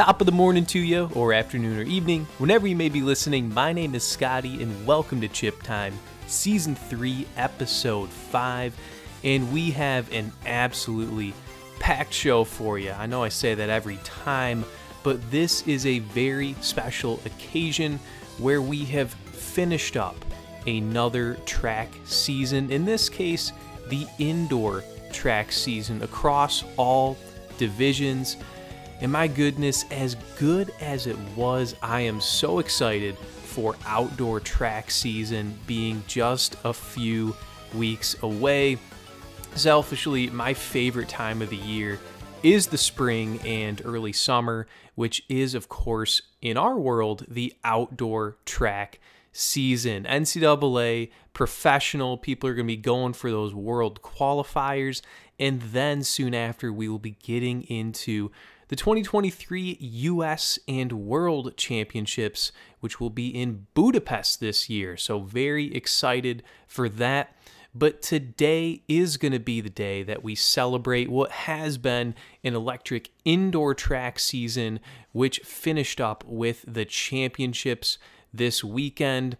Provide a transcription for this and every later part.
Top of the morning to you, or afternoon or evening, whenever you may be listening. My name is Scotty, and welcome to Chip Time, Season 3, Episode 5. And we have an absolutely packed show for you. I know I say that every time, but this is a very special occasion where we have finished up another track season. In this case, the indoor track season across all divisions. And my goodness, as good as it was, I am so excited for outdoor track season being just a few weeks away. Selfishly, my favorite time of the year is the spring and early summer, which is, of course, in our world, the outdoor track season. NCAA, professional, people are going to be going for those world qualifiers. And then soon after, we will be getting into the 2023 US and World Championships, which will be in Budapest this year. So, very excited for that. But today is going to be the day that we celebrate what has been an electric indoor track season, which finished up with the championships this weekend.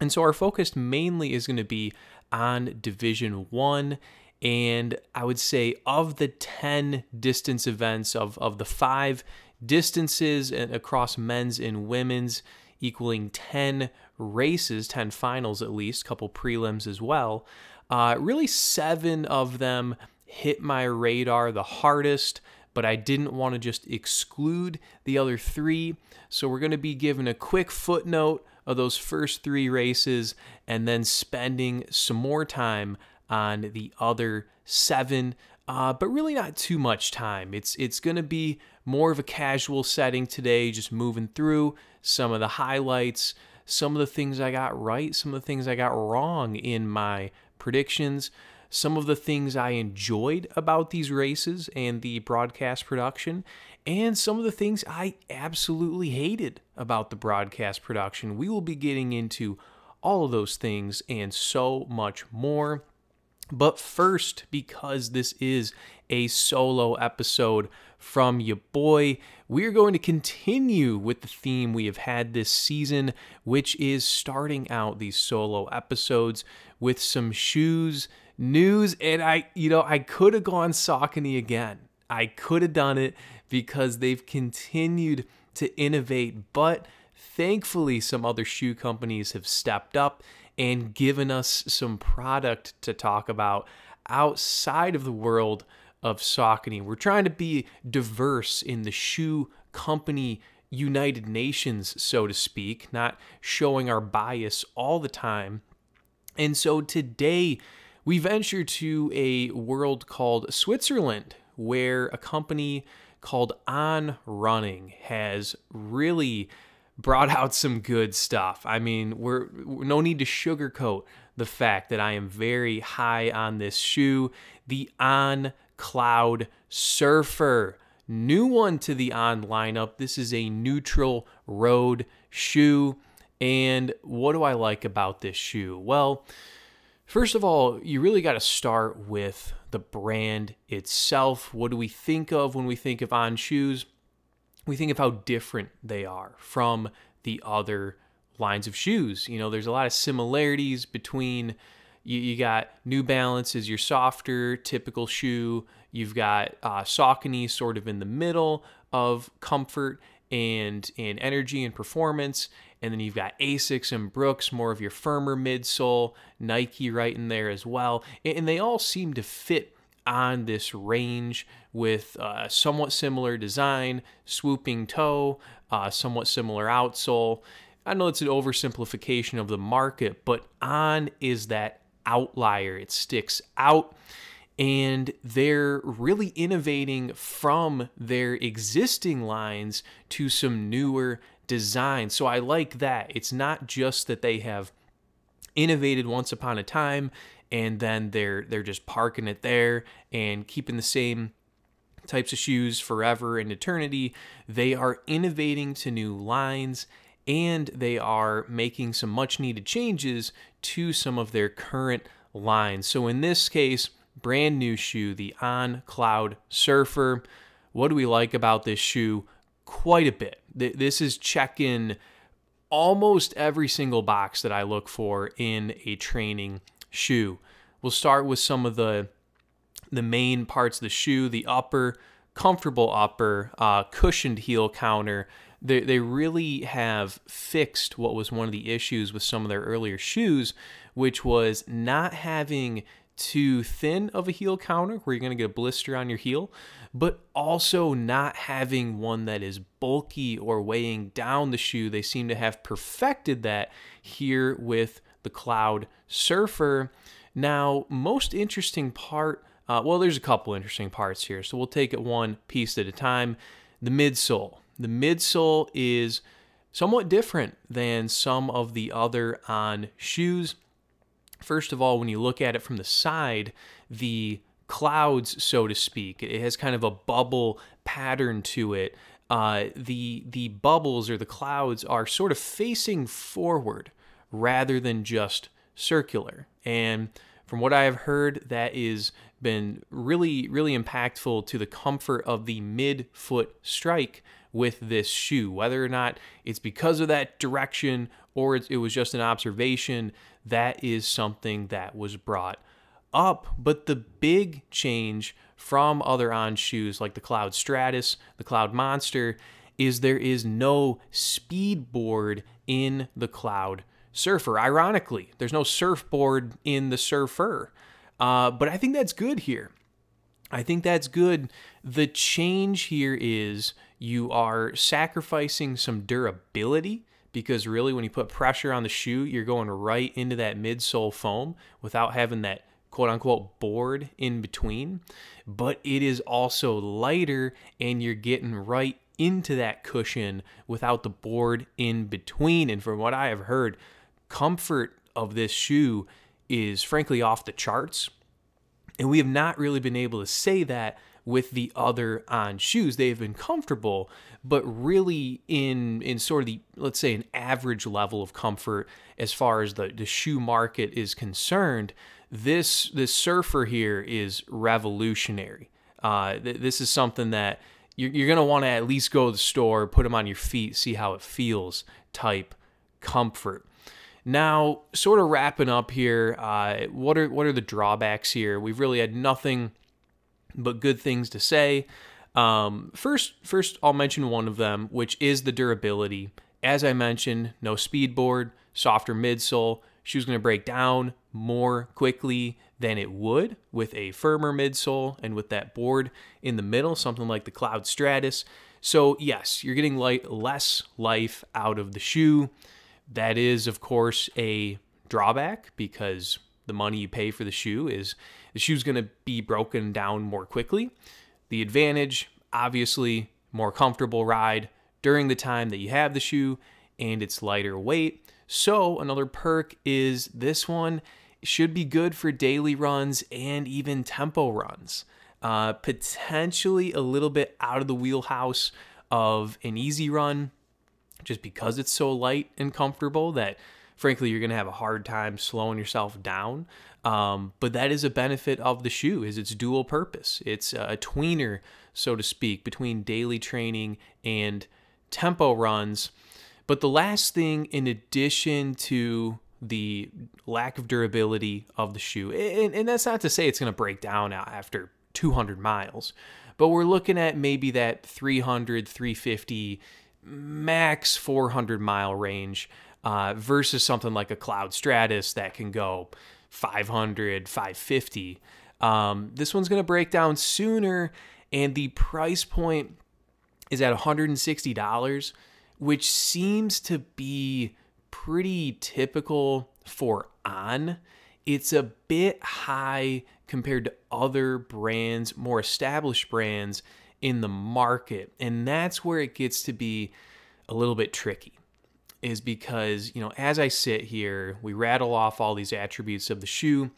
And so, our focus mainly is going to be on Division 1 and I would say of the 10 distance events, of, of the five distances across men's and women's, equaling 10 races, 10 finals at least, couple prelims as well, uh, really seven of them hit my radar the hardest but I didn't want to just exclude the other three. So we're going to be given a quick footnote of those first three races and then spending some more time on the other seven, uh, but really not too much time. It's it's going to be more of a casual setting today, just moving through some of the highlights, some of the things I got right, some of the things I got wrong in my predictions, some of the things I enjoyed about these races and the broadcast production, and some of the things I absolutely hated about the broadcast production. We will be getting into all of those things and so much more. But first, because this is a solo episode from your boy, we are going to continue with the theme we have had this season, which is starting out these solo episodes with some shoes news. And I, you know, I could have gone Saucony again. I could have done it because they've continued to innovate, but thankfully, some other shoe companies have stepped up and given us some product to talk about outside of the world of Saucony. We're trying to be diverse in the shoe company United Nations, so to speak, not showing our bias all the time. And so today, we venture to a world called Switzerland, where a company called On Running has really brought out some good stuff. I mean, we're no need to sugarcoat the fact that I am very high on this shoe, the On Cloud Surfer. New one to the On lineup. This is a neutral road shoe. And what do I like about this shoe? Well, first of all, you really got to start with the brand itself. What do we think of when we think of On shoes? We think of how different they are from the other lines of shoes. You know, there's a lot of similarities between you, you got New Balance is your softer, typical shoe. You've got uh, Saucony sort of in the middle of comfort and and energy and performance. And then you've got Asics and Brooks, more of your firmer midsole, Nike right in there as well. And they all seem to fit on this range with uh, somewhat similar design, swooping toe, uh, somewhat similar outsole. I know it's an oversimplification of the market, but On is that outlier. It sticks out, and they're really innovating from their existing lines to some newer designs. So I like that. It's not just that they have innovated once upon a time and then they're they're just parking it there and keeping the same types of shoes forever and eternity. They are innovating to new lines and they are making some much needed changes to some of their current lines. So in this case, brand new shoe, the On Cloud Surfer. What do we like about this shoe? quite a bit. This is checking almost every single box that I look for in a training shoe. We'll start with some of the the main parts of the shoe, the upper, comfortable upper, uh, cushioned heel counter. They, they really have fixed what was one of the issues with some of their earlier shoes, which was not having too thin of a heel counter where you're going to get a blister on your heel, but also not having one that is bulky or weighing down the shoe. They seem to have perfected that here with the Cloud Surfer. Now, most interesting part, uh, well, there's a couple interesting parts here, so we'll take it one piece at a time. The midsole. The midsole is somewhat different than some of the other on shoes. First of all, when you look at it from the side, the clouds, so to speak, it has kind of a bubble pattern to it. Uh, the the bubbles or the clouds are sort of facing forward rather than just circular. And from what I have heard, that has been really really impactful to the comfort of the mid-foot strike with this shoe. Whether or not it's because of that direction or it was just an observation, that is something that was brought up. But the big change from other on shoes like the Cloud Stratus, the Cloud Monster, is there is no speed board in the Cloud Surfer. Ironically, there's no surfboard in the Surfer. Uh, but I think that's good here. I think that's good. The change here is you are sacrificing some durability because really when you put pressure on the shoe, you're going right into that midsole foam without having that quote unquote board in between. But it is also lighter and you're getting right into that cushion without the board in between. And from what I have heard, comfort of this shoe is frankly off the charts. And we have not really been able to say that with the other on shoes. They have been comfortable, but really in in sort of the let's say an average level of comfort as far as the, the shoe market is concerned. This this surfer here is revolutionary. Uh, th- this is something that you're, you're going to want to at least go to the store, put them on your feet, see how it feels type comfort. Now, sort of wrapping up here, uh, what are what are the drawbacks here? We've really had nothing but good things to say. Um, first, first I'll mention one of them, which is the durability. As I mentioned, no speed board, softer midsole. Shoe's going to break down more quickly than it would with a firmer midsole and with that board in the middle, something like the Cloud Stratus. So yes, you're getting light, less life out of the shoe. That is, of course, a drawback because the money you pay for the shoe is the shoe's going to be broken down more quickly. The advantage, obviously, more comfortable ride during the time that you have the shoe and it's lighter weight. So, another perk is this one should be good for daily runs and even tempo runs. Uh, potentially a little bit out of the wheelhouse of an easy run just because it's so light and comfortable that frankly you're going to have a hard time slowing yourself down. Um, but that is a benefit of the shoe is its dual purpose. It's a tweener so to speak between daily training and tempo runs. But the last thing in addition to the lack of durability of the shoe and, and that's not to say it's going to break down after 200 miles but we're looking at maybe that 300 350 max 400 mile range uh, versus something like a Cloud Stratus that can go 500, 550. Um, this one's going to break down sooner, and the price point is at $160, which seems to be pretty typical for On. It's a bit high compared to other brands, more established brands in the market. And that's where it gets to be a little bit tricky is because, you know, as I sit here, we rattle off all these attributes of the shoe.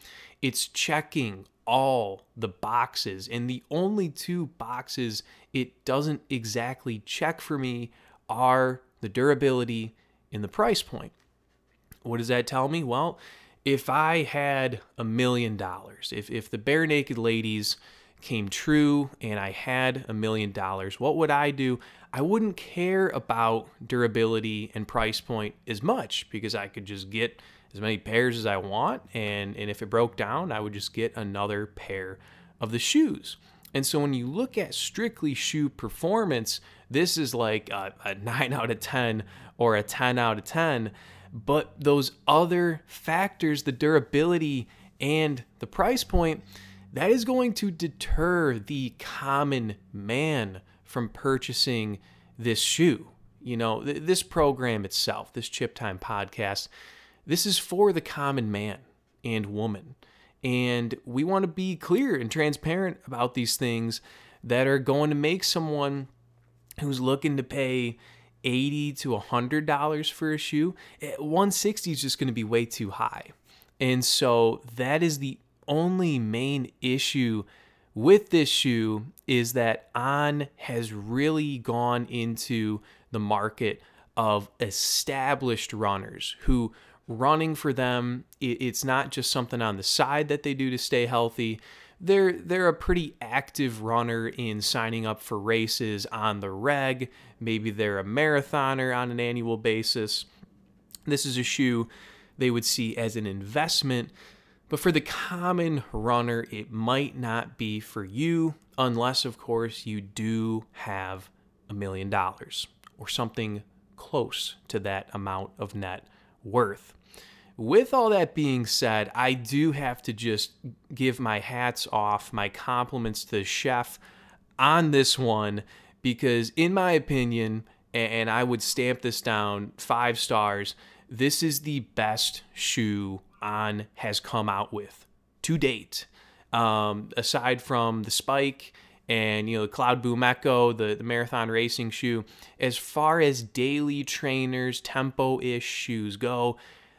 It's checking all the boxes. And the only two boxes it doesn't exactly check for me are the durability and the price point. What does that tell me? Well, if I had a million dollars, if if the Barenaked Ladies came true and I had a million dollars, what would I do? I wouldn't care about durability and price point as much because I could just get as many pairs as I want. And, and if it broke down, I would just get another pair of the shoes. And so when you look at strictly shoe performance, this is like a, a 9 out of 10 or a 10 out of 10. But those other factors, the durability and the price point, that is going to deter the common man from purchasing this shoe. You know, th- this program itself, this Chip Time podcast, this is for the common man and woman. And we want to be clear and transparent about these things that are going to make someone who's looking to pay 80 to 100 dollars for a shoe eh, 160 is just going to be way too high and so that is the only main issue with this shoe is that on has really gone into the market of established runners who running for them it's not just something on the side that they do to stay healthy. They're they're a pretty active runner in signing up for races on the reg. Maybe they're a marathoner on an annual basis. This is a shoe they would see as an investment but for the common runner it might not be for you unless of course you do have a million dollars or something close to that amount of net worth. With all that being said, I do have to just give my hats off, my compliments to the Chef on this one because, in my opinion, and I would stamp this down five stars, this is the best shoe On has come out with to date. Um, aside from the Spike and you know the Cloud Boom Echo, the, the marathon racing shoe, as far as daily trainers, tempo-ish shoes go,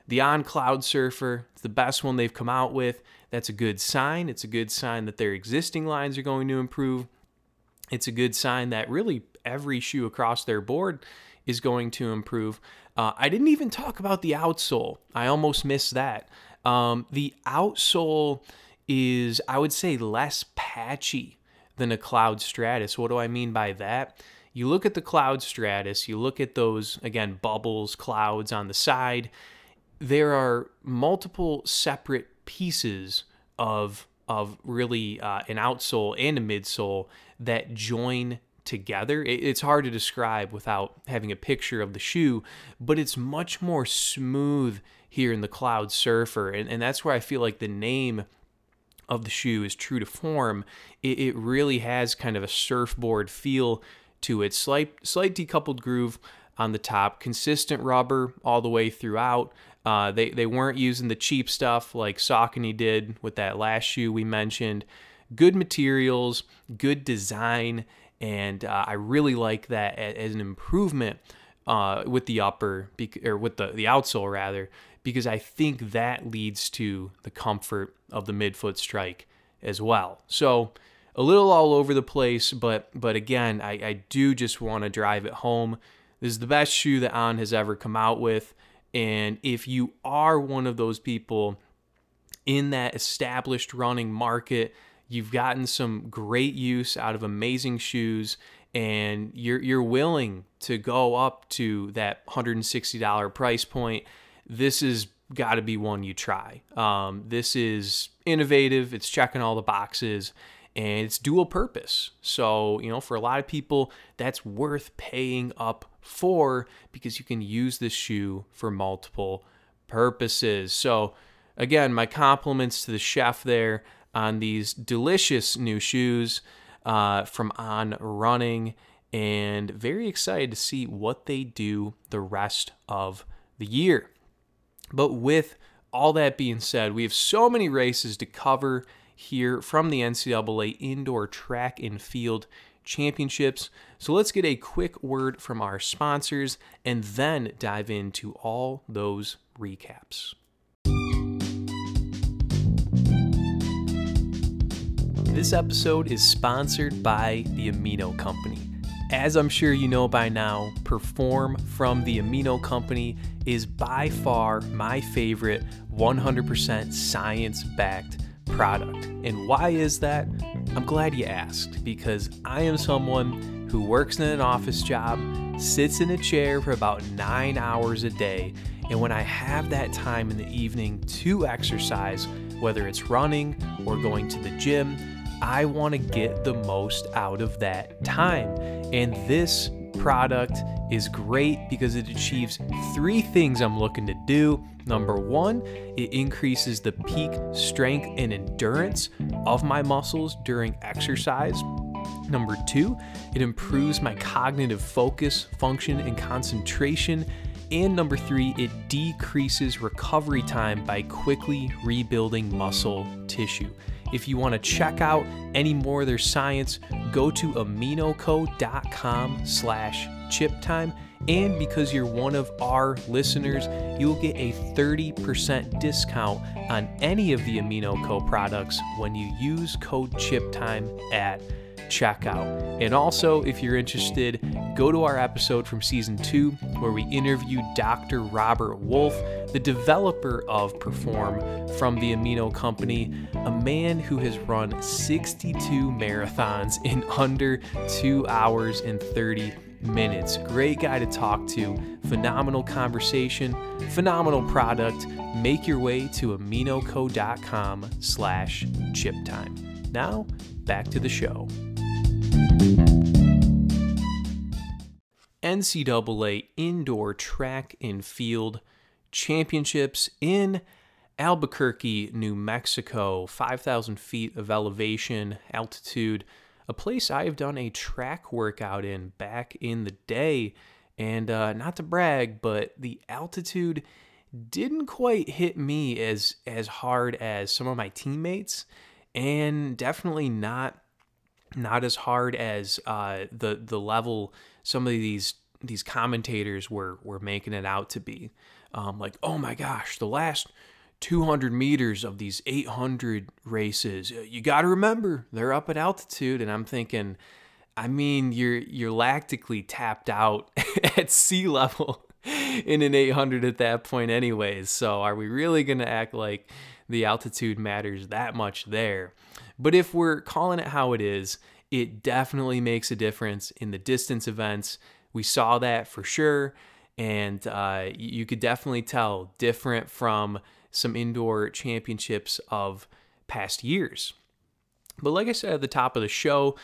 the On Cloud Surfer, it's the best one they've come out with. That's a good sign. It's a good sign that their existing lines are going to improve. It's a good sign that really every shoe across their board is going to improve. Uh, I didn't even talk about the outsole. I almost missed that. Um, the outsole is, I would say, less patchy than a Cloud Stratus. What do I mean by that? You look at the Cloud Stratus, you look at those, again, bubbles, clouds on the side there are multiple separate pieces of of really uh, an outsole and a midsole that join together. It's hard to describe without having a picture of the shoe, but it's much more smooth here in the Cloudsurfer, and, and that's where I feel like the name of the shoe is true to form. It, it really has kind of a surfboard feel to it, slight slight decoupled groove on the top, consistent rubber all the way throughout. Uh, they, they weren't using the cheap stuff like Saucony did with that last shoe we mentioned. Good materials, good design, and uh, I really like that as an improvement uh, with the upper or with the the outsole rather, because I think that leads to the comfort of the midfoot strike as well. So a little all over the place, but but again, I, I do just want to drive it home. This is the best shoe that On has ever come out with. And if you are one of those people in that established running market, you've gotten some great use out of amazing shoes and you're you're willing to go up to that $160 price point, this is got to be one you try. Um, this is innovative. It's checking all the boxes, and it's dual purpose. So, you know, for a lot of people, that's worth paying up for because you can use this shoe for multiple purposes. So, again, my compliments to the chef there on these delicious new shoes uh, from On Running, and very excited to see what they do the rest of the year. But with all that being said, we have so many races to cover here from the NCAA Indoor Track and Field Championships. So let's get a quick word from our sponsors and then dive into all those recaps. This episode is sponsored by the Amino Company. As I'm sure you know by now, Perform from the Amino Company is by far my favorite 100% science backed product. And why is that? I'm glad you asked because I am someone who works in an office job, sits in a chair for about nine hours a day, and when I have that time in the evening to exercise, whether it's running or going to the gym, I want to get the most out of that time. And this product is great because it achieves three things I'm looking to do. Number one, it increases the peak strength and endurance of my muscles during exercise. Number two, it improves my cognitive focus, function, and concentration. And number three, it decreases recovery time by quickly rebuilding muscle tissue. If you want to check out any more of their science, go to aminoco.com slash chiptime. And because you're one of our listeners, you'll get a 30% discount on any of the AminoCo products when you use code CHIPTIME at checkout. And also, if you're interested, go to our episode from season two where we interview Dr. Robert Wolfe, the developer of Perform from the Amino Company, a man who has run 62 marathons in under two hours and 30 minutes. Great guy to talk to, phenomenal conversation, phenomenal product. Make your way to aminoco.com slash chip time. Now, back to the show. NCAA Indoor Track and Field Championships in Albuquerque, New Mexico, 5,000 feet of elevation, altitude, a place I have done a track workout in back in the day. And uh, not to brag, but the altitude didn't quite hit me as as hard as some of my teammates, and definitely not not as hard as uh, the the level some of these these commentators were were making it out to be. Um, like, oh my gosh, the last 200 meters of these 800 races, uh, you got to remember they're up at altitude, and I'm thinking, I mean, you're you're lactically tapped out at sea level in an 800 at that point, anyways. So, are we really gonna act like the altitude matters that much there? But if we're calling it how it is, it definitely makes a difference in the distance events. We saw that for sure. And uh, you could definitely tell different from some indoor championships of past years. But like I said at the top of the show,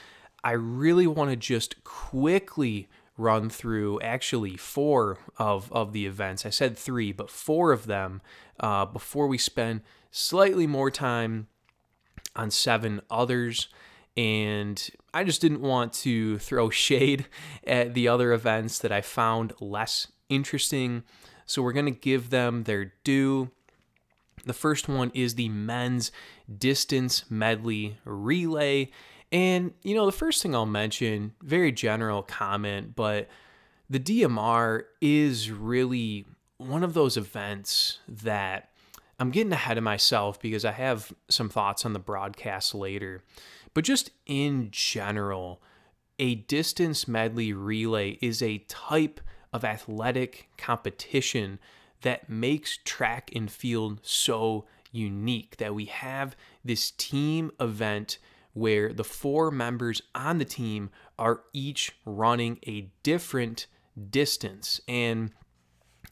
I really want to just quickly run through actually four of, of the events. I said three, but four of them uh, before we spend slightly more time on seven others. And I just didn't want to throw shade at the other events that I found less interesting. So we're going to give them their due. The first one is the men's distance medley relay. And, you know, the first thing I'll mention, very general comment, but the DMR is really one of those events that I'm getting ahead of myself because I have some thoughts on the broadcast later. But just in general, a distance medley relay is a type of athletic competition that makes track and field so unique that we have this team event where the four members on the team are each running a different distance. And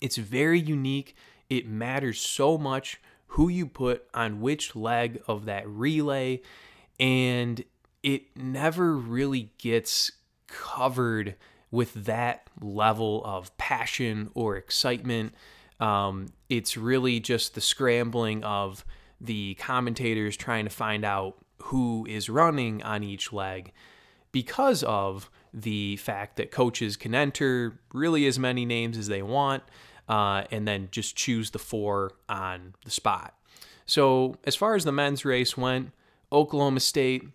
it's very unique. It matters so much who you put on which leg of that relay and it never really gets covered with that level of passion or excitement. Um, it's really just the scrambling of the commentators trying to find out who is running on each leg because of the fact that coaches can enter really as many names as they want uh, and then just choose the four on the spot. So, as far as the men's race went, Oklahoma State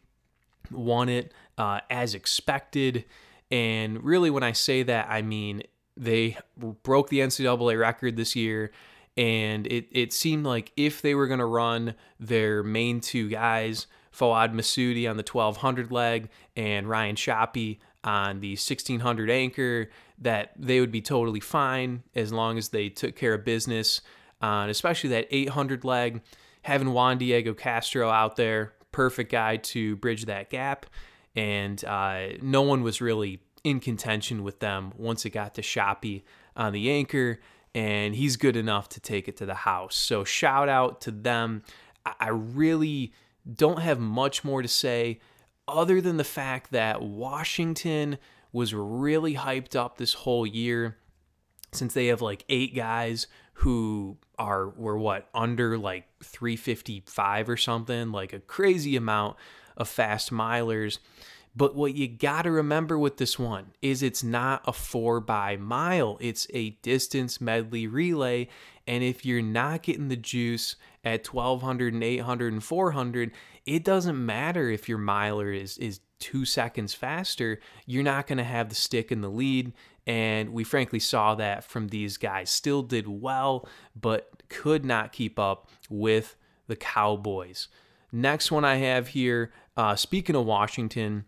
won it uh, as expected. And really, when I say that, I mean they broke the NCAA record this year. And it, it seemed like if they were going to run their main two guys, Fouad Messaoudi on the 1200 leg and Ryan Schoppe on the 1600 anchor, that they would be totally fine as long as they took care of business on especially that 800 leg. Having Juan Diego Castro out there, perfect guy to bridge that gap. And uh, no one was really in contention with them once it got to Schoppe on the anchor. And he's good enough to take it to the house. So shout out to them. I really don't have much more to say other than the fact that Washington was really hyped up this whole year since they have like eight guys who are were what under like 355 or something like a crazy amount of fast milers. But what you got to remember with this one is it's not a 4 by mile. It's a distance medley relay. And if you're not getting the juice at 1200 and 800 and 400 it doesn't matter if your miler is is 2 seconds faster you're not going to have the stick in the lead and we frankly saw that from these guys. Still did well, but could not keep up with the Cowboys. Next one I have here, uh, speaking of Washington,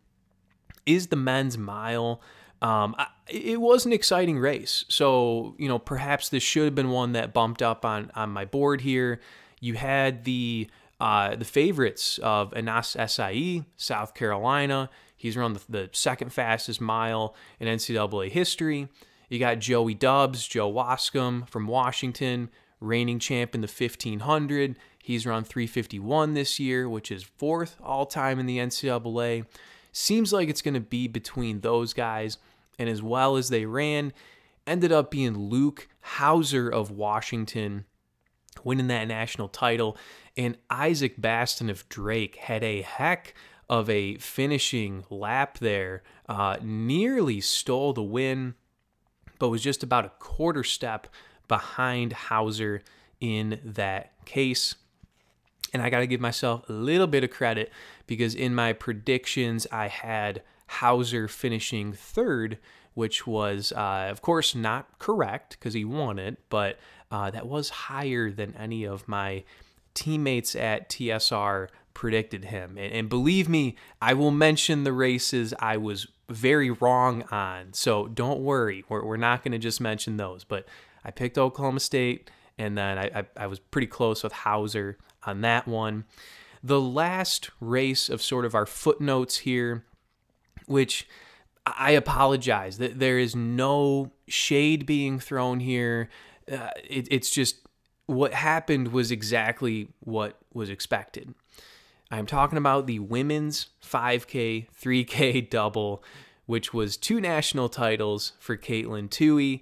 is the men's mile. Um, it was an exciting race. So, you know, perhaps this should have been one that bumped up on, on my board here. You had the uh, the favorites of Anass Essayi, South Carolina. He's run the, the second fastest mile in NCAA history. You got Joey Dubs, Joe Waskom from Washington, reigning champ in the 1500. He's run 351 this year, which is fourth all time in the NCAA. Seems like it's going to be between those guys. And as well as they ran, ended up being Luke Houser of Washington winning that national title. And Isaac Basten of Drake had a heck of a finishing lap there, uh, nearly stole the win, but was just about a quarter step behind Houser in that case. And I got to give myself a little bit of credit because in my predictions, I had Houser finishing third, which was, uh, of course, not correct because he won it, but uh, that was higher than any of my teammates at TSR predicted him. And, and believe me, I will mention the races I was very wrong on. So don't worry, we're, we're not going to just mention those. But I picked Oklahoma State, and then I, I, I was pretty close with Houser on that one. The last race of sort of our footnotes here, which I apologize there is no shade being thrown here. Uh, it, it's just what happened was exactly what was expected. I'm talking about the women's 5K, 3K double, which was two national titles for Katelyn Tuohy.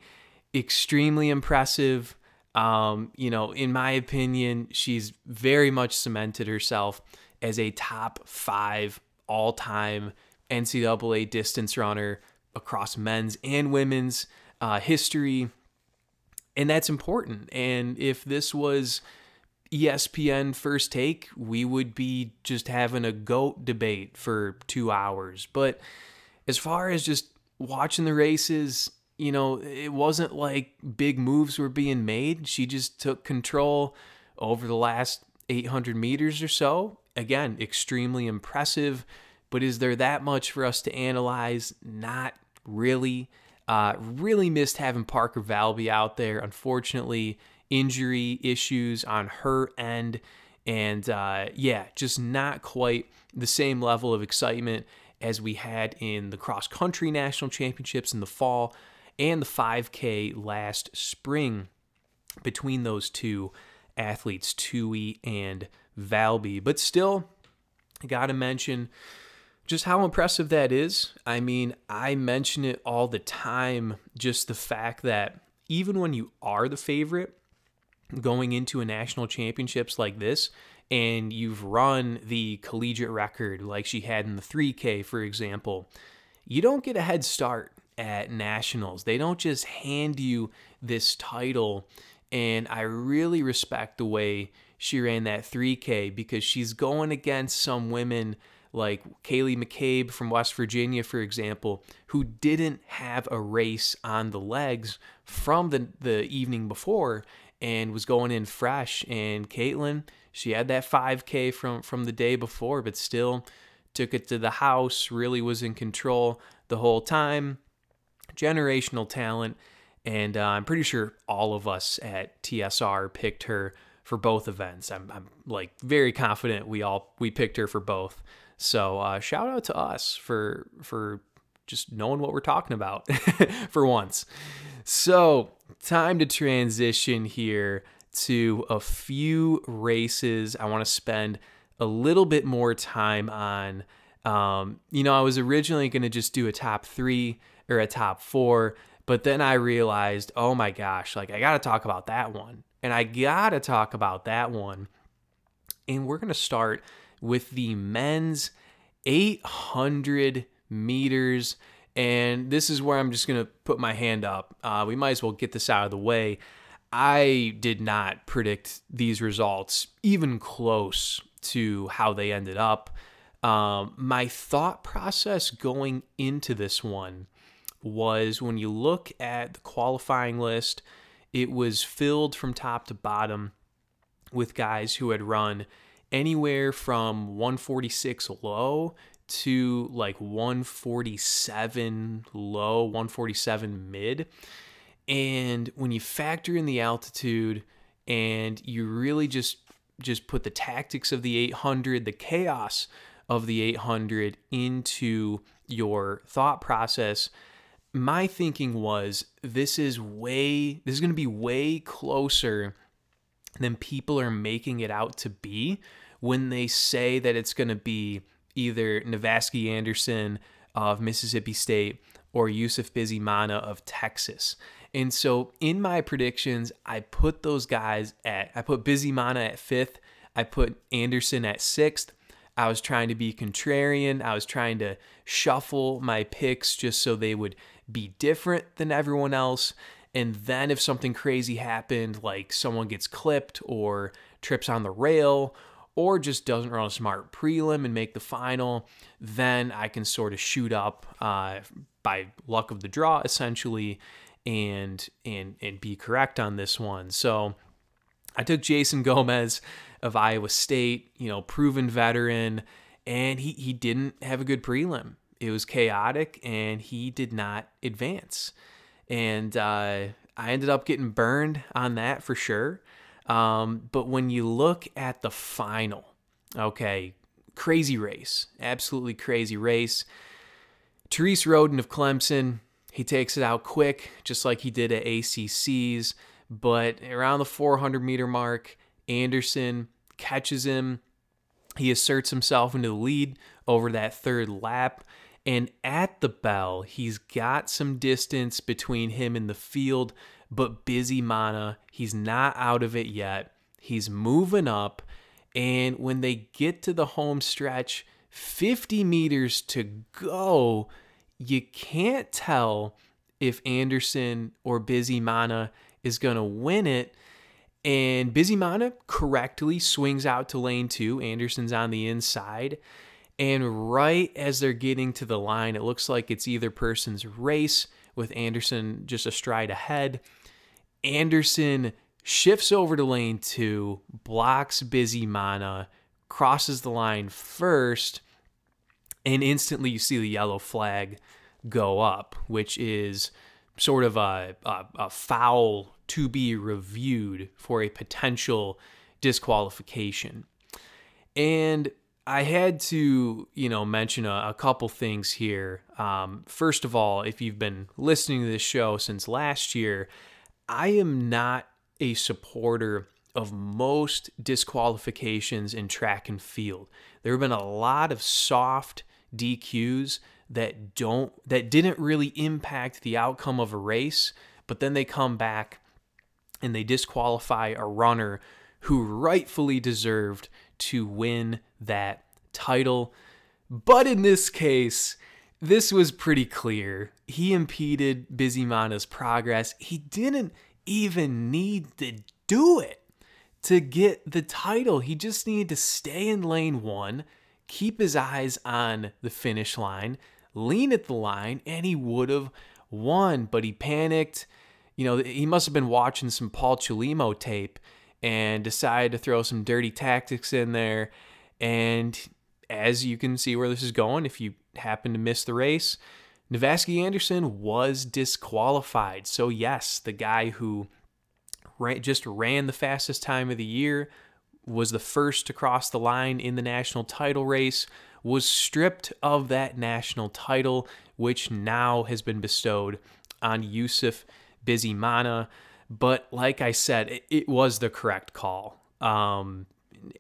Extremely impressive. Um, you know, in my opinion, she's very much cemented herself as a top five all time NCAA distance runner across men's and women's uh, history. And that's important. And if this was ESPN first take, we would be just having a GOAT debate for two hours. But as far as just watching the races, you know, it wasn't like big moves were being made. She just took control over the last 800 meters or so. Again, extremely impressive. But is there that much for us to analyze? Not really. Uh, really missed having Parker Valby out there. Unfortunately, injury issues on her end. And uh, yeah, just not quite the same level of excitement as we had in the cross country national championships in the fall and the 5K last spring between those two athletes, Tuohy and Valby. But still, I got to mention just how impressive that is. I mean, I mention it all the time, just the fact that even when you are the favorite, going into a national championships like this and you've run the collegiate record like she had in the 3K, for example, you don't get a head start at nationals. They don't just hand you this title. And I really respect the way she ran that 3K because she's going against some women like Ceili McCabe from West Virginia, for example, who didn't have a race on the legs from the, the evening before and was going in fresh. And Katelyn, she had that 5K from from the day before, but still took it to the house. Really was in control the whole time. Generational talent, and uh, I'm pretty sure all of us at TSR picked her for both events. I'm, I'm like very confident we all we picked her for both. So uh, shout out to us for for just knowing what we're talking about for once. So time to transition here to a few races I want to spend a little bit more time on. Um, you know, I was originally going to just do a top three or a top four, but then I realized, oh my gosh, like I got to talk about that one. And I got to talk about that one. And we're going to start with the men's 800 meters. And this is where I'm just going to put my hand up. Uh, we might as well get this out of the way. I did not predict these results even close to how they ended up. Um, my thought process going into this one was when you look at the qualifying list, it was filled from top to bottom with guys who had run anywhere from 146 low to like 147 low, 147 mid. And when you factor in the altitude and you really just just put the tactics of the 800, the chaos of the 800 into your thought process, my thinking was this is way this is going to be way closer than people are making it out to be when they say that it's going to be either Navasky Anderson of Mississippi State or Yusuf Bizimana of Texas. And so in my predictions, I put those guys at I put Bizimana at 5th, I put Anderson at 6th. I was trying to be contrarian. I was trying to shuffle my picks just so they would be different than everyone else. And then if something crazy happened, like someone gets clipped or trips on the rail or just doesn't run a smart prelim and make the final, then I can sort of shoot up uh, by luck of the draw essentially and and and be correct on this one. So I took Jason Gomez of Iowa State, you know, proven veteran, and he he didn't have a good prelim it was chaotic and he did not advance. And uh, I ended up getting burned on that for sure. Um, but when you look at the final, okay, crazy race, absolutely crazy race. Tarees Rhoden of Clemson, he takes it out quick, just like he did at ACC's. But around the 400 meter mark, Anderson catches him. He asserts himself into the lead over that third lap. And at the bell, he's got some distance between him and the field, but Bizimana, he's not out of it yet. He's moving up. And when they get to the home stretch, 50 meters to go, you can't tell if Anderson or Bizimana is going to win it. And Bizimana correctly swings out to lane two. Anderson's on the inside. And right as they're getting to the line, it looks like it's either person's race with Anderson just a stride ahead. Anderson shifts over to lane two, blocks Bizimana, crosses the line first, and instantly you see the yellow flag go up, which is sort of a, a, a foul to be reviewed for a potential disqualification. And I had to, you know, mention a, a couple things here. Um, first of all, if you've been listening to this show since last year, I am not a supporter of most disqualifications in track and field. There have been a lot of soft DQs that don't that didn't really impact the outcome of a race, but then they come back and they disqualify a runner who rightfully deserved to win that title. But in this case, this was pretty clear. He impeded Bizimana's progress. He didn't even need to do it to get the title. He just needed to stay in lane one, keep his eyes on the finish line, lean at the line, and he would have won. But he panicked. You know, he must have been watching some Paul Chelimo tape and decided to throw some dirty tactics in there. And as you can see where this is going, if you happen to miss the race, Navasky Anderson was disqualified. So, yes, the guy who ran, just ran the fastest time of the year, was the first to cross the line in the national title race, was stripped of that national title, which now has been bestowed on Yusuf Bizimana. But like I said, it, it was the correct call. Um,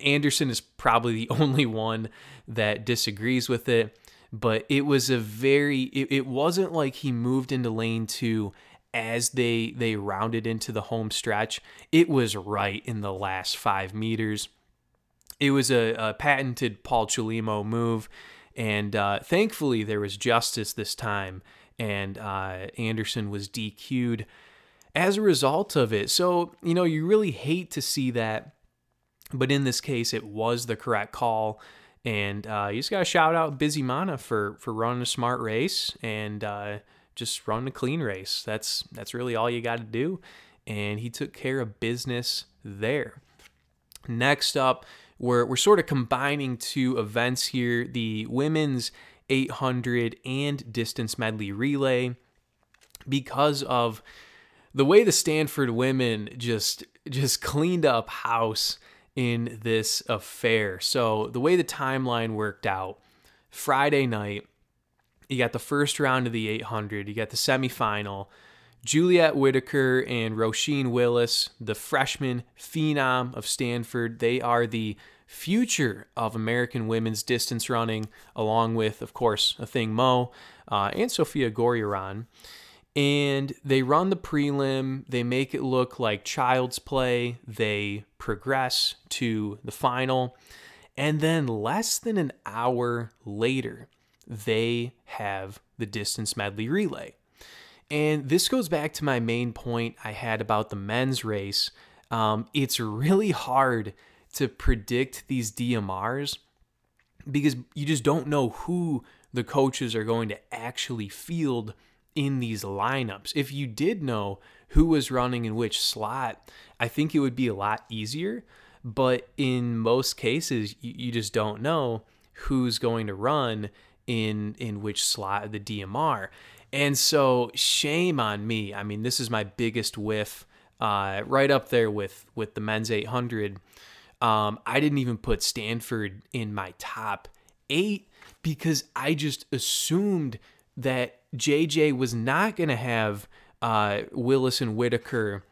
Anderson is probably the only one that disagrees with it, but it was a very, it, it wasn't like he moved into lane two as they they rounded into the home stretch. It was right in the last five meters. It was a, a patented Paul Chelimo move, and uh, thankfully there was justice this time, and uh, Anderson was DQ'd as a result of it. So you know you really hate to see that, but in this case it was the correct call. And uh, you just got to shout out Bizimana for for running a smart race and uh, just run a clean race. That's that's really all you got to do. And he took care of business there. Next up, we're we're sort of combining two events here: the women's 800 and distance medley relay, because of the way the Stanford women just just cleaned up house in this affair. So the way the timeline worked out, Friday night you got the first round of the 800, you got the semifinal. Juliette Whittaker and Roisin Willis, the freshman phenom of Stanford, they are the future of American women's distance running, along with, of course, Athing Mu uh, and Sophia Gorriaran. And they run the prelim, they make it look like child's play, they progress to the final. And then less than an hour later, they have the distance medley relay. And this goes back to my main point I had about the men's race. Um, it's really hard to predict these DMRs because you just don't know who the coaches are going to actually field in these lineups. If you did know who was running in which slot, I think it would be a lot easier. But in most cases, you, just don't know who's going to run in in which slot of the DMR. And so shame on me. I mean, this is my biggest whiff, uh, right up there with with the men's 800. Um, I didn't even put Stanford in my top eight because I just assumed that JJ was not going to have uh, Willis and Whittaker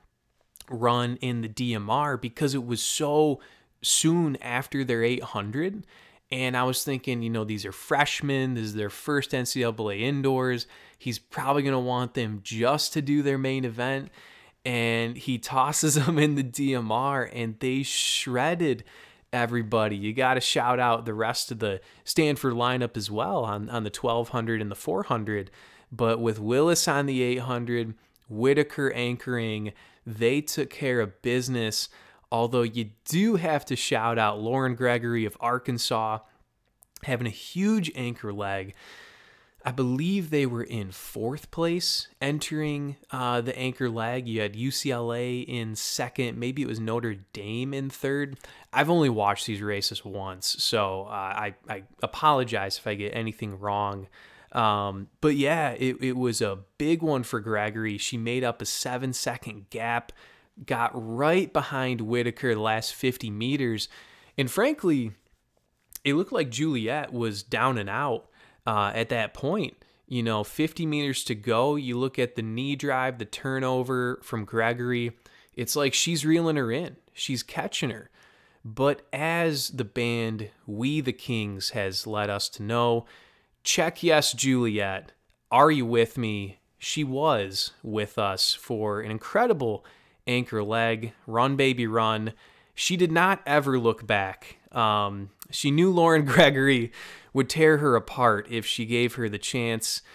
run in the DMR because it was so soon after their 800 and I was thinking, you know, these are freshmen. This is their first NCAA indoors. He's probably going to want them just to do their main event. And he tosses them in the DMR and they shredded everybody. You got to shout out the rest of the Stanford lineup as well on, on the 1200 and the 400. But with Willis on the 800, Whittaker anchoring, they took care of business. Although you do have to shout out Lauren Gregory of Arkansas having a huge anchor leg. I believe they were in fourth place entering uh, the anchor leg. You had UCLA in second. Maybe it was Notre Dame in third. I've only watched these races once, so uh, I, I apologize if I get anything wrong. Um, but yeah, it, it was a big one for Gregory. She made up a seven second gap got right behind Whittaker the last 50 meters. And frankly, it looked like Juliette was down and out uh, at that point. You know, 50 meters to go. You look at the knee drive, the turnover from Gregory. It's like she's reeling her in, she's catching her. But as the band We the Kings has let us to know, check yes, Juliet. Are you with me? She was with us for an incredible anchor leg, run baby run. She did not ever look back. Um, she knew Lauren Gregory would tear her apart if she gave her the chance.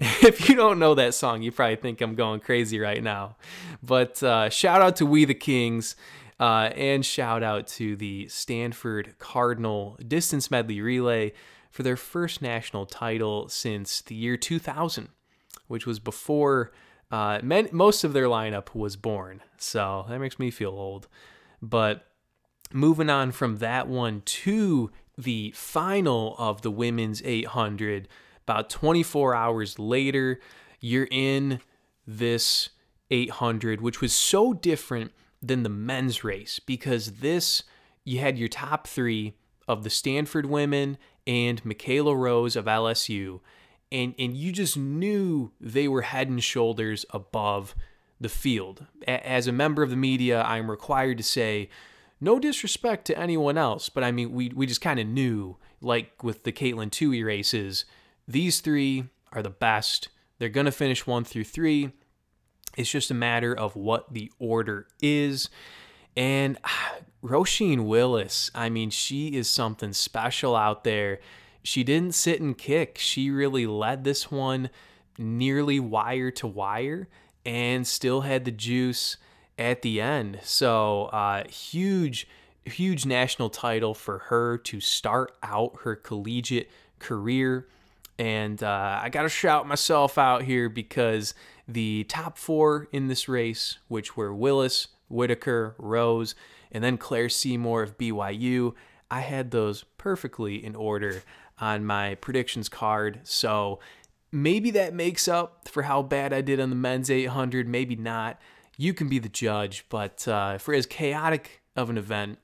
If you don't know that song, you probably think I'm going crazy right now. But uh, shout out to We the Kings. Uh, and shout out to the Stanford Cardinal Distance Medley Relay for their first national title since the year 2000, which was before uh, men, most of their lineup was born, so that makes me feel old. But moving on from that one to the final of the women's 800, about 24 hours later, you're in this 800, which was so different than the men's race because this, you had your top three of the Stanford women and Michaela Rose of LSU. And, and you just knew they were head and shoulders above the field. As a member of the media, I'm required to say, no disrespect to anyone else, but I mean, we, we just kind of knew, like with the Katelyn Tuohy races, these three are the best. They're going to finish one through three. It's just a matter of what the order is. And Roisin Willis, I mean, she is something special out there. She didn't sit and kick. She really led this one nearly wire to wire and still had the juice at the end. So, uh, huge, huge national title for her to start out her collegiate career. And uh, I got to shout myself out here because the top four in this race, which were Willis, Whittaker, Rose, and then Claire Seymour of BYU, I had those perfectly in order on my predictions card. So maybe that makes up for how bad I did on the men's 800, maybe not. You can be the judge, but uh, for as chaotic of an event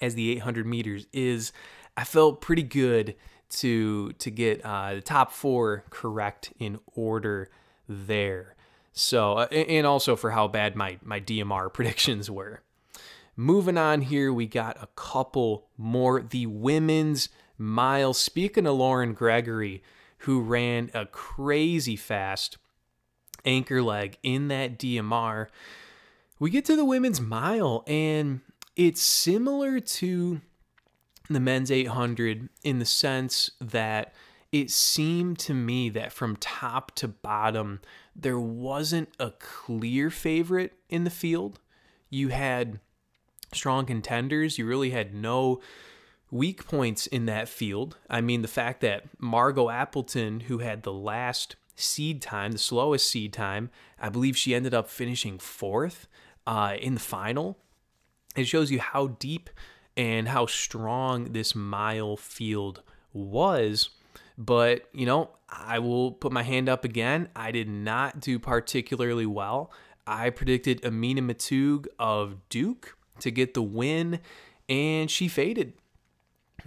as the 800 meters is, I felt pretty good to to get uh, the top four correct in order there. So, uh, and also for how bad my my DMR predictions were. Moving on here, we got a couple more. The women's mile. Speaking of Lauren Gregory, who ran a crazy fast anchor leg in that DMR, we get to the women's mile, and it's similar to the men's 800 in the sense that it seemed to me that from top to bottom, there wasn't a clear favorite in the field. You had strong contenders, you really had no weak points in that field. I mean, the fact that Margot Appleton, who had the last seed time, the slowest seed time, I believe she ended up finishing fourth uh, in the final. It shows you how deep and how strong this mile field was. But, you know, I will put my hand up again. I did not do particularly well. I predicted Amina Maatoug of Duke to get the win, and she faded.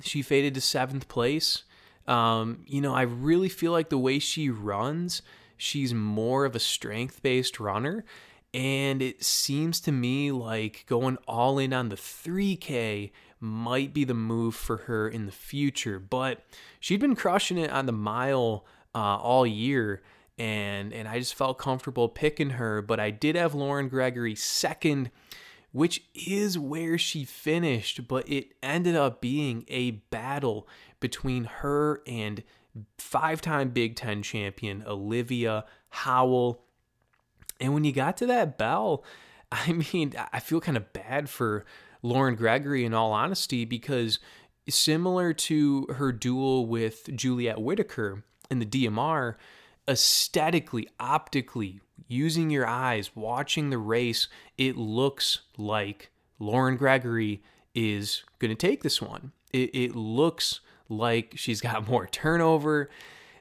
She faded to seventh place. Um, you know, I really feel like the way she runs, she's more of a strength based runner. And it seems to me like going all in on the 3K might be the move for her in the future. But she'd been crushing it on the mile uh, all year. And, and I just felt comfortable picking her. But I did have Lauren Gregory second which is where she finished, but it ended up being a battle between her and five time Big Ten champion Olivia Howell. And when you got to that bell, I mean, I feel kind of bad for Lauren Gregory in all honesty because similar to her duel with Juliette Whittaker in the DMR, aesthetically, optically, using your eyes, watching the race, it looks like Lauren Gregory is going to take this one. It, it, looks like she's got more turnover.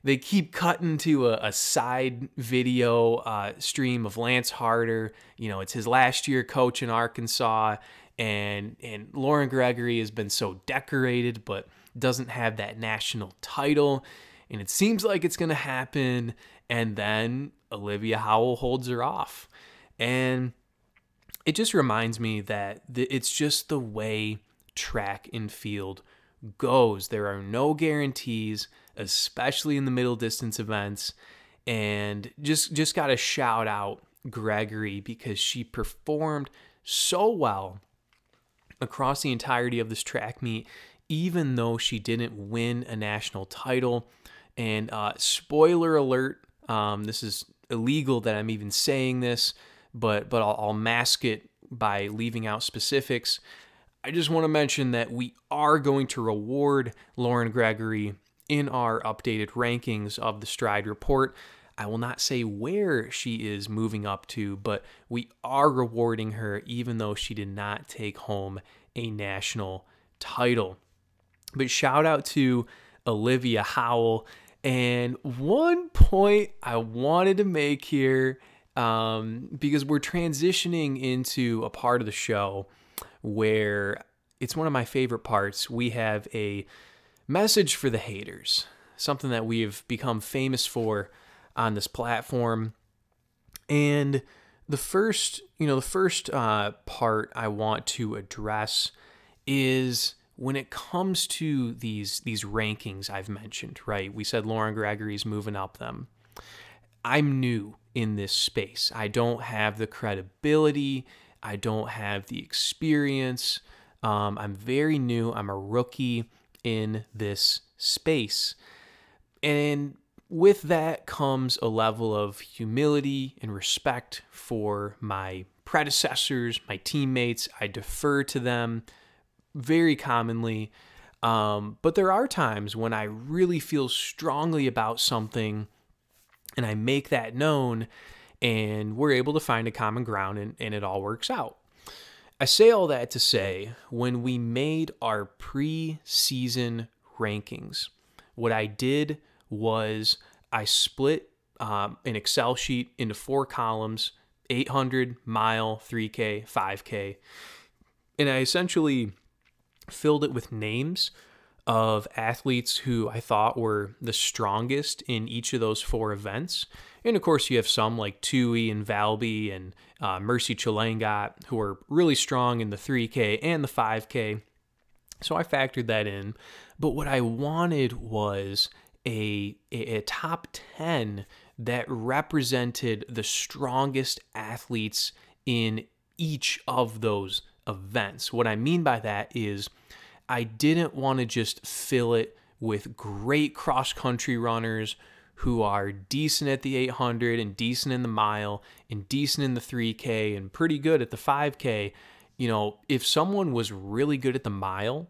They keep cutting to a, a side video uh, stream of Lance Harder. You know, it's his last year coach in Arkansas, and and Lauren Gregory has been so decorated, but doesn't have that national title. And it seems like it's going to happen. And then Olivia Howell holds her off. And it just reminds me that it's just the way track and field goes. There are no guarantees, especially in the middle distance events. And just just got to shout out Gregory because she performed so well across the entirety of this track meet, even though she didn't win a national title. And uh, spoiler alert, um, this is illegal that I'm even saying this, but but I'll, I'll mask it by leaving out specifics. I just want to mention that we are going to reward Lauren Gregory in our updated rankings of the Stride Report. I will not say where she is moving up to, but we are rewarding her even though she did not take home a national title. But shout out to Olivia Howell. And one point I wanted to make here, um, because we're transitioning into a part of the show where it's one of my favorite parts. We have a message for the haters, something that we've become famous for on this platform. And the first, you know, the first uh, part I want to address is when it comes to these these rankings I've mentioned, right? We said Lauren Gregory's moving up them. I'm new in this space. I don't have the credibility. I don't have the experience. Um, I'm very new. I'm a rookie in this space. And with that comes a level of humility and respect for my predecessors, my teammates. I defer to them very commonly. Um, but there are times when I really feel strongly about something and I make that known, and we're able to find a common ground and, and it all works out. I say all that to say when we made our pre-season rankings, what I did was I split um, an Excel sheet into four columns 800, mile, 3K, 5K. And I essentially filled it with names of athletes who I thought were the strongest in each of those four events. And of course, you have some like Tuohy and Valby and uh, Mercy Chelangat who are really strong in the 3K and the 5K. So I factored that in. But what I wanted was a, a, a top 10 that represented the strongest athletes in each of those events. What I mean by that is I didn't want to just fill it with great cross country runners who are decent at the 800 and decent in the mile and decent in the 3K and pretty good at the 5K. You know, if someone was really good at the mile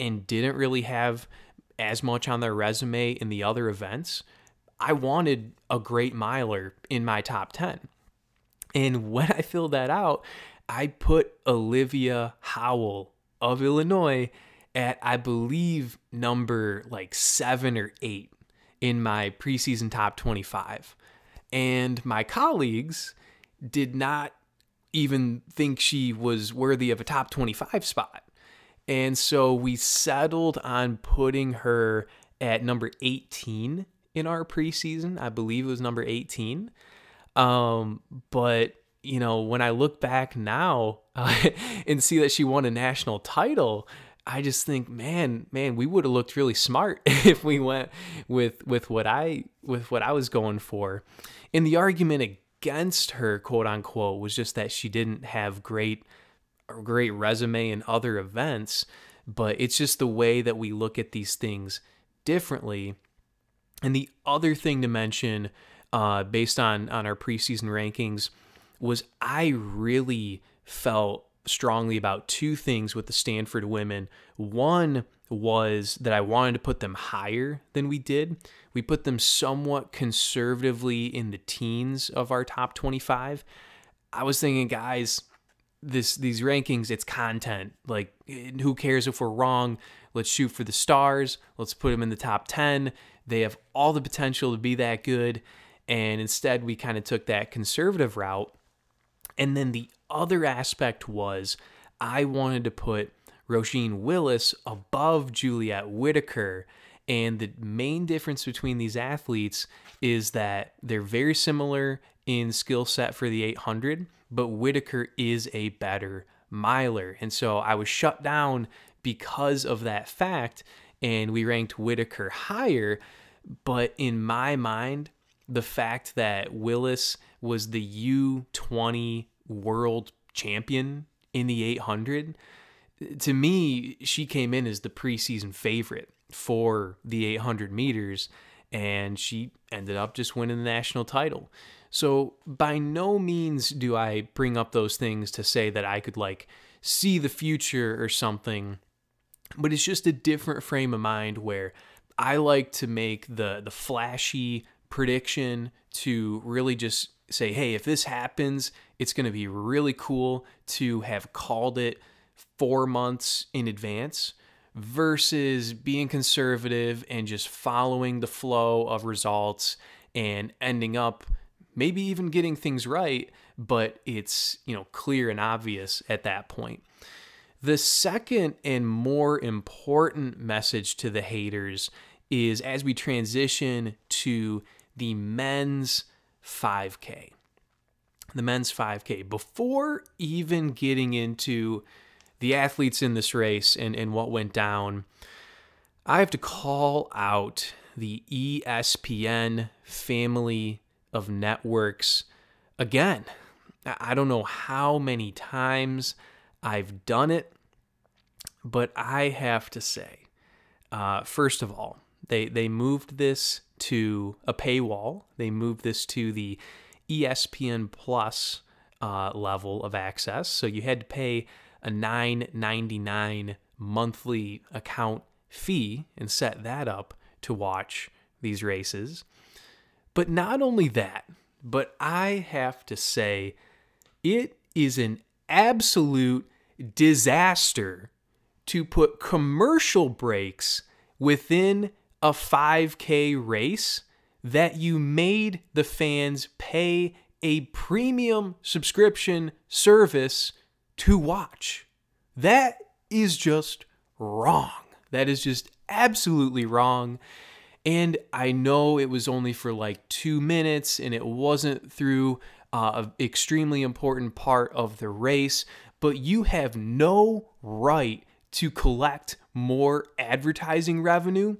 and didn't really have as much on their resume in the other events, I wanted a great miler in my top 10. And when I filled that out, I put Olivia Howell of Illinois at, I believe, number like seven or eight in my preseason top 25. And my colleagues did not even think she was worthy of a top 25 spot. And so we settled on putting her at number 18 in our preseason. I believe it was number 18. Um, but you know, when I look back now uh, and see that she won a national title, I just think, man, man, we would have looked really smart if we went with with what I with what I was going for. And the argument against her, quote unquote, was just that she didn't have great great resume in other events, but it's just the way that we look at these things differently. And the other thing to mention, uh, based on on our preseason rankings, was I really felt strongly about two things with the Stanford women. One was that I wanted to put them higher than we did. We put them somewhat conservatively in the teens of our top 25. I was thinking, guys, this these rankings, it's content. Like, who cares if we're wrong? Let's shoot for the stars. Let's put them in the top 10. They have all the potential to be that good. And instead, we kind of took that conservative route. And then the other aspect was I wanted to put Roisin Willis above Juliette Whittaker. And the main difference between these athletes is that they're very similar in skill set for the 800, but Whittaker is a better miler. And so I was shut down because of that fact, and we ranked Whittaker higher. But in my mind, the fact that Willis was the U20 world champion in the 800, to me, she came in as the preseason favorite for the 800 meters, and she ended up just winning the national title. So, by no means do I bring up those things to say that I could like see the future or something, but it's just a different frame of mind where I like to make the the flashy prediction to really just say, hey, if this happens, it's going to be really cool to have called it four months in advance versus being conservative and just following the flow of results and ending up maybe even getting things right, but it's, you know, clear and obvious at that point. The second and more important message to the haters is as we transition to the men's 5K. The men's 5K. Before even getting into the athletes in this race and, and what went down, I have to call out the ESPN family of networks again. I don't know how many times I've done it, but I have to say, uh, first of all, they they moved this to a paywall. They moved this to the ESPN Plus uh, level of access, so you had to pay a nine ninety nine monthly account fee and set that up to watch these races. But not only that, but I have to say, it is an absolute disaster to put commercial breaks within a 5K race that you made the fans pay a premium subscription service to watch. That is just wrong. That is just absolutely wrong. And I know it was only for like two minutes and it wasn't through uh, an extremely important part of the race, but you have no right to collect more advertising revenue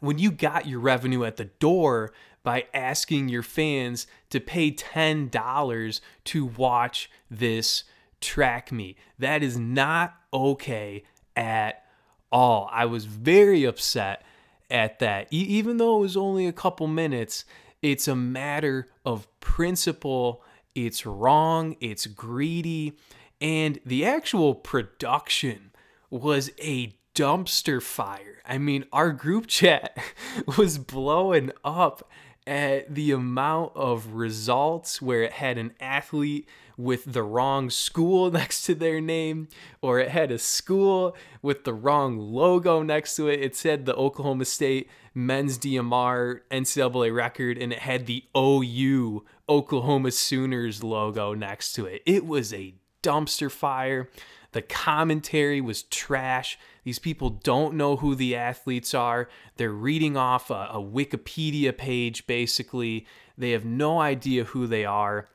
when you got your revenue at the door by asking your fans to pay $10 to watch this track meet. That is not okay at all. I was very upset at that. E- even though it was only a couple minutes, it's a matter of principle. It's wrong, it's greedy, and the actual production was a dumpster fire. I mean, our group chat was blowing up at the amount of results where it had an athlete with the wrong school next to their name, or it had a school with the wrong logo next to it. It said the Oklahoma State men's DMR NCAA record, and it had the OU Oklahoma Sooners logo next to it. It was a dumpster fire. The commentary was trash. These people don't know who the athletes are. They're reading off a, a, Wikipedia page, basically. They have no idea who they are.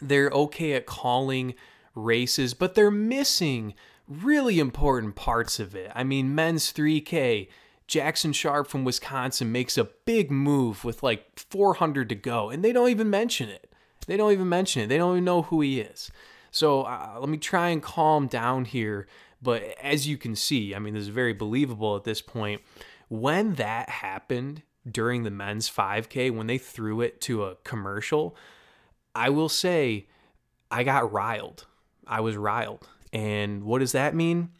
They're okay at calling races, but they're missing really important parts of it. I mean, men's 3K, Jackson Sharp from Wisconsin makes a big move with like 400 to go, and they don't even mention it. They don't even mention it. They don't even know who he is. So uh, let me try and calm down here. But as you can see, I mean, this is very believable at this point. When that happened during the men's 5K, when they threw it to a commercial, I will say I got riled. I was riled. And what does that mean?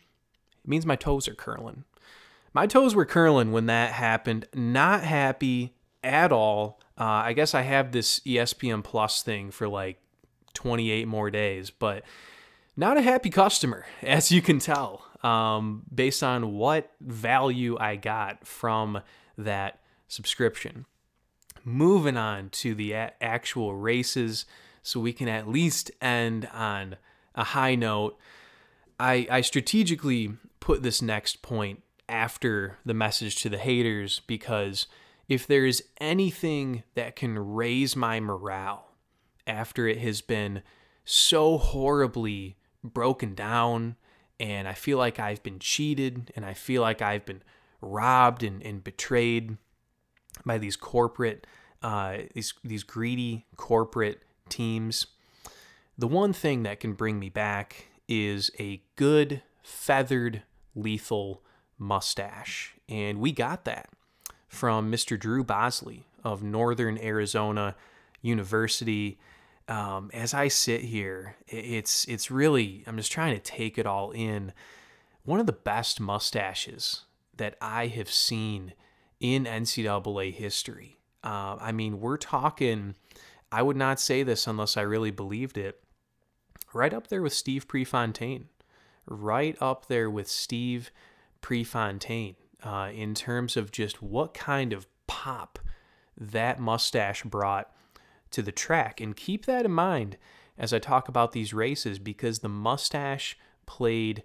It means my toes are curling. My toes were curling when that happened. Not happy at all. Uh, I guess I have this ESPN Plus thing for like 28 more days, but not a happy customer, as you can tell, um, based on what value I got from that subscription. Moving on to the a- actual races, so we can at least end on a high note. I, I strategically put this next point after the message to the haters because if there is anything that can raise my morale after it has been so horribly broken down and I feel like I've been cheated and I feel like I've been robbed and, and betrayed by these corporate uh, these these greedy corporate teams. The one thing that can bring me back is a good feathered lethal mustache, and we got that from Mr. Drew Bosley of Northern Arizona University um, as I sit here, it's it's really I'm just trying to take it all in. One of the best mustaches that I have seen in NCAA history. Uh, I mean, we're talking. I would not say this unless I really believed it. Right up there with Steve Prefontaine, right up there with Steve Prefontaine uh, in terms of just what kind of pop that mustache brought to the track. And keep that in mind as I talk about these races because the mustache played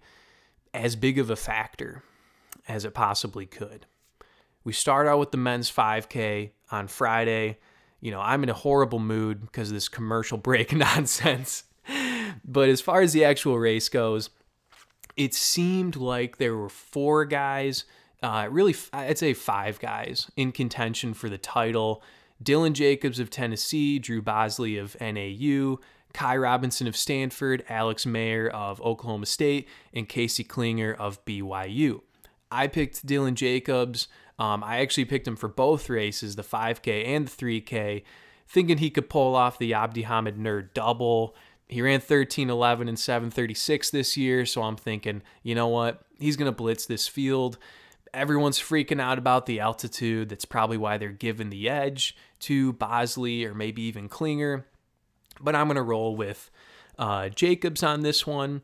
as big of a factor as it possibly could. We start out with the men's 5K on Friday. You know, I'm in a horrible mood because of this commercial break nonsense. but as far as the actual race goes, it seemed like there were four guys, uh, really, I'd say five guys in contention for the title. Dylan Jacobs of Tennessee, Drew Bosley of NAU, Ky Robinson of Stanford, Alex Maier of Oklahoma State, and Casey Clinger of BYU. I picked Dylan Jacobs. Um, I actually picked him for both races, the 5K and the 3K, thinking he could pull off the Abdihamid Nur double. He ran 13 11 and 736 this year, so I'm thinking, you know what? He's going to blitz this field. Everyone's freaking out about the altitude. That's probably why they're given the edge to Bosley or maybe even Clinger, But I'm going to roll with uh, Jacobs on this one.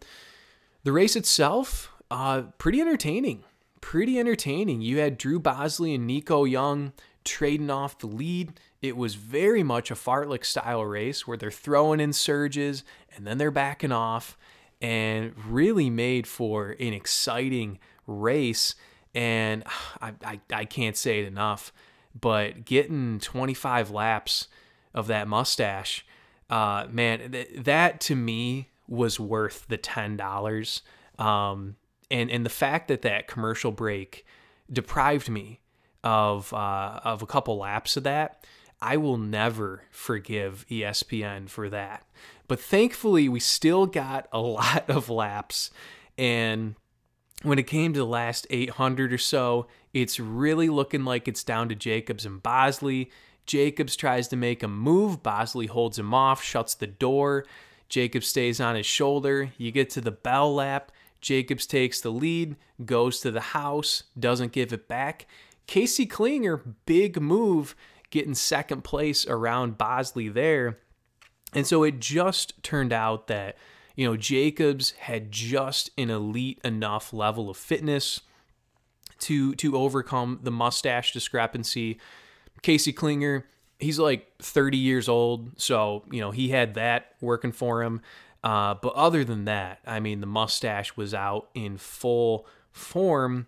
The race itself, uh, pretty entertaining pretty entertaining. You had Drew Bosley and Nico Young trading off the lead. It was very much a fartlek style race where they're throwing in surges and then they're backing off and really made for an exciting race. And I, I, I can't say it enough, but getting 25 laps of that mustache, uh, man, th- that to me was worth the $10. Um, and and the fact that that commercial break deprived me of uh, of a couple laps of that, I will never forgive ESPN for that. But thankfully, we still got a lot of laps, and when it came to the last 800 or so, it's really looking like it's down to Jacobs and Bosley. Jacobs tries to make a move. Bosley holds him off, shuts the door. Jacobs stays on his shoulder. You get to the bell lap. Jacobs takes the lead, goes to the house, doesn't give it back. Casey Clinger, big move, getting second place around Bosley there. And so it just turned out that, you know, Jacobs had just an elite enough level of fitness to to overcome the mustache discrepancy. Casey Clinger, he's like 30 years old, so, you know, he had that working for him. Uh, but other than that, I mean, the mustache was out in full form.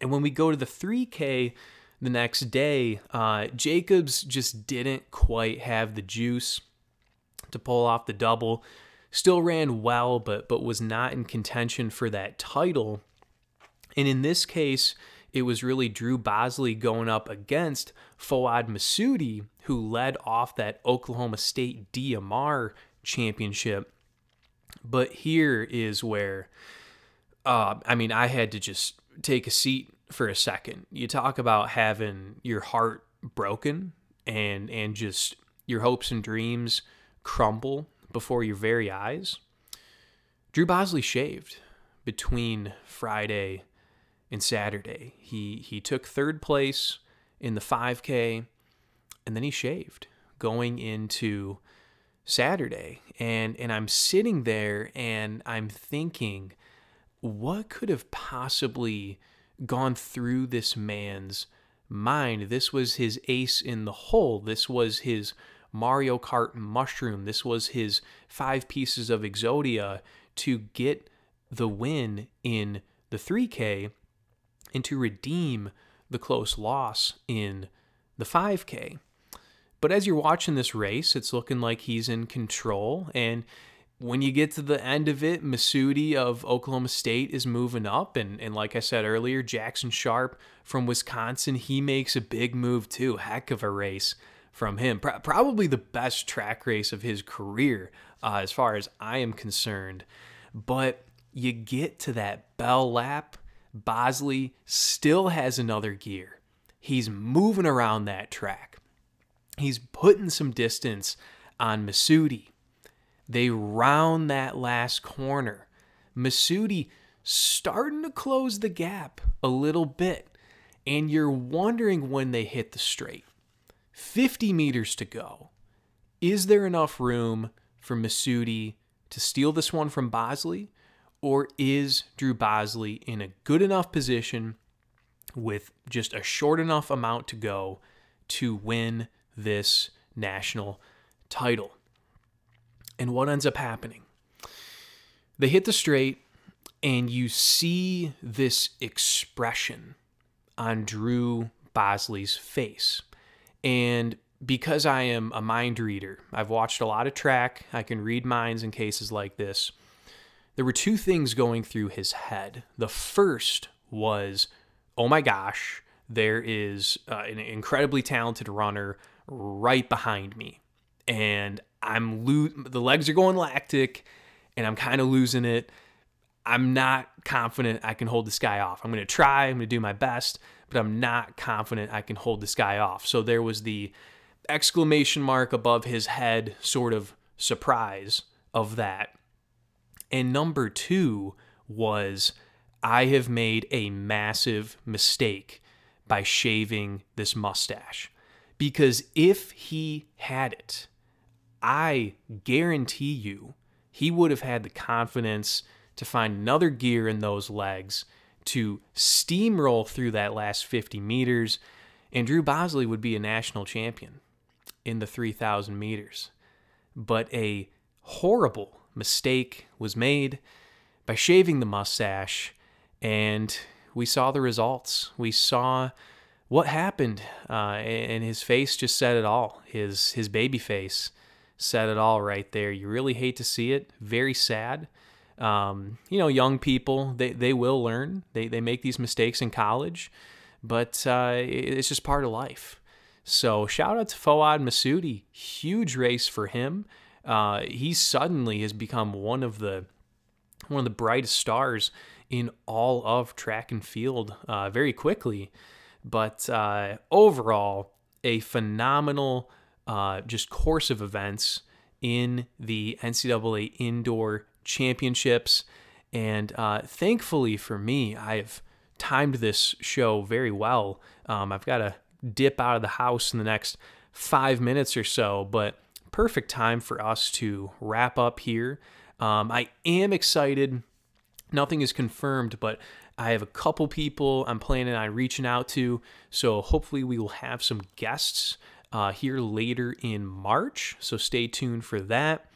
And when we go to the 3K the next day, uh, Jacobs just didn't quite have the juice to pull off the double. Still ran well, but but was not in contention for that title. And in this case, it was really Drew Bosley going up against Fouad Messaoudi, who led off that Oklahoma State DMR championship but here is where, uh, I mean, I had to just take a seat for a second. You talk about having your heart broken and and just your hopes and dreams crumble before your very eyes. Drew Bosley shaved between Friday and Saturday. He he took third place in the 5K and then he shaved going into Saturday. And and I'm sitting there and I'm thinking what could have possibly gone through this man's mind? This was his ace in the hole. This was his Mario Kart mushroom. This was his five pieces of Exodia to get the win in the 3K and to redeem the close loss in the 5K but as you're watching this race, it's looking like he's in control. And when you get to the end of it, Messaoudi of Oklahoma State is moving up. And, and like I said earlier, Jackson Sharp from Wisconsin, he makes a big move too. Heck of a race from him. Pro- probably the best track race of his career, uh, as far as I am concerned. But you get to that bell lap, Bosley still has another gear. He's moving around that track. He's putting some distance on Messaoudi. They round that last corner. Messaoudi starting to close the gap a little bit. And you're wondering when they hit the straight. 50 meters to go. Is there enough room for Messaoudi to steal this one from Bosley? Or is Drew Bosley in a good enough position with just a short enough amount to go to win this national title. And what ends up happening? They hit the straight, and you see this expression on Drew Bosley's face. And because I am a mind reader, I've watched a lot of track, I can read minds in cases like this. There were two things going through his head. The first was, oh my gosh, there is uh, an incredibly talented runner right behind me. And I'm lo- the legs are going lactic and I'm kind of losing it. I'm not confident I can hold this guy off. I'm going to try, I'm going to do my best, but I'm not confident I can hold this guy off. So there was the exclamation mark above his head sort of surprise of that. And number two was I have made a massive mistake by shaving this mustache. Because if he had it, I guarantee you he would have had the confidence to find another gear in those legs to steamroll through that last 50 meters, and Drew Bosley would be a national champion in the 3,000 meters. But a horrible mistake was made by shaving the mustache, and we saw the results. We saw what happened, uh, and his face just said it all. His his baby face said it all right there. You really hate to see it. Very sad. Um, you know, young people they they will learn. They they make these mistakes in college, but uh, it's just part of life. So shout out to Fouad Messaoudi. Huge race for him. Uh, he suddenly has become one of the one of the brightest stars in all of track and field uh, very quickly. But uh, overall, a phenomenal uh, just course of events in the NCAA Indoor Championships. And uh, thankfully for me, I've timed this show very well. Um, I've got to dip out of the house in the next five minutes or so, but perfect time for us to wrap up here. Um, I am excited. Nothing is confirmed, but I have a couple people I'm planning on reaching out to. So hopefully, we will have some guests uh, here later in March. So stay tuned for that.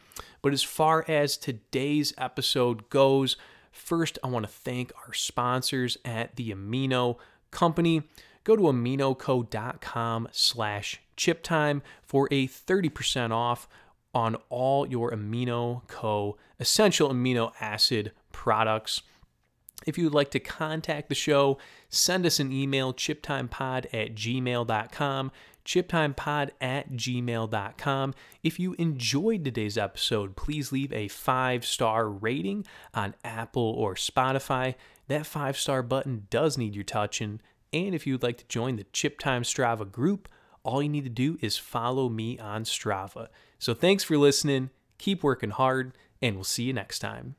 But as far as today's episode goes, first, I want to thank our sponsors at the Amino Company go to aminoco.com slash chiptime for a 30% off on all your Amino Co. essential amino acid products. If you would like to contact the show, send us an email, chiptimepod at gmail.com, chiptimepod at gmail.com. If you enjoyed today's episode, please leave a five star rating on Apple or Spotify. That five star button does need your touching and if you'd like to join the Chip Time Strava group, all you need to do is follow me on Strava. So thanks for listening, keep working hard, and we'll see you next time.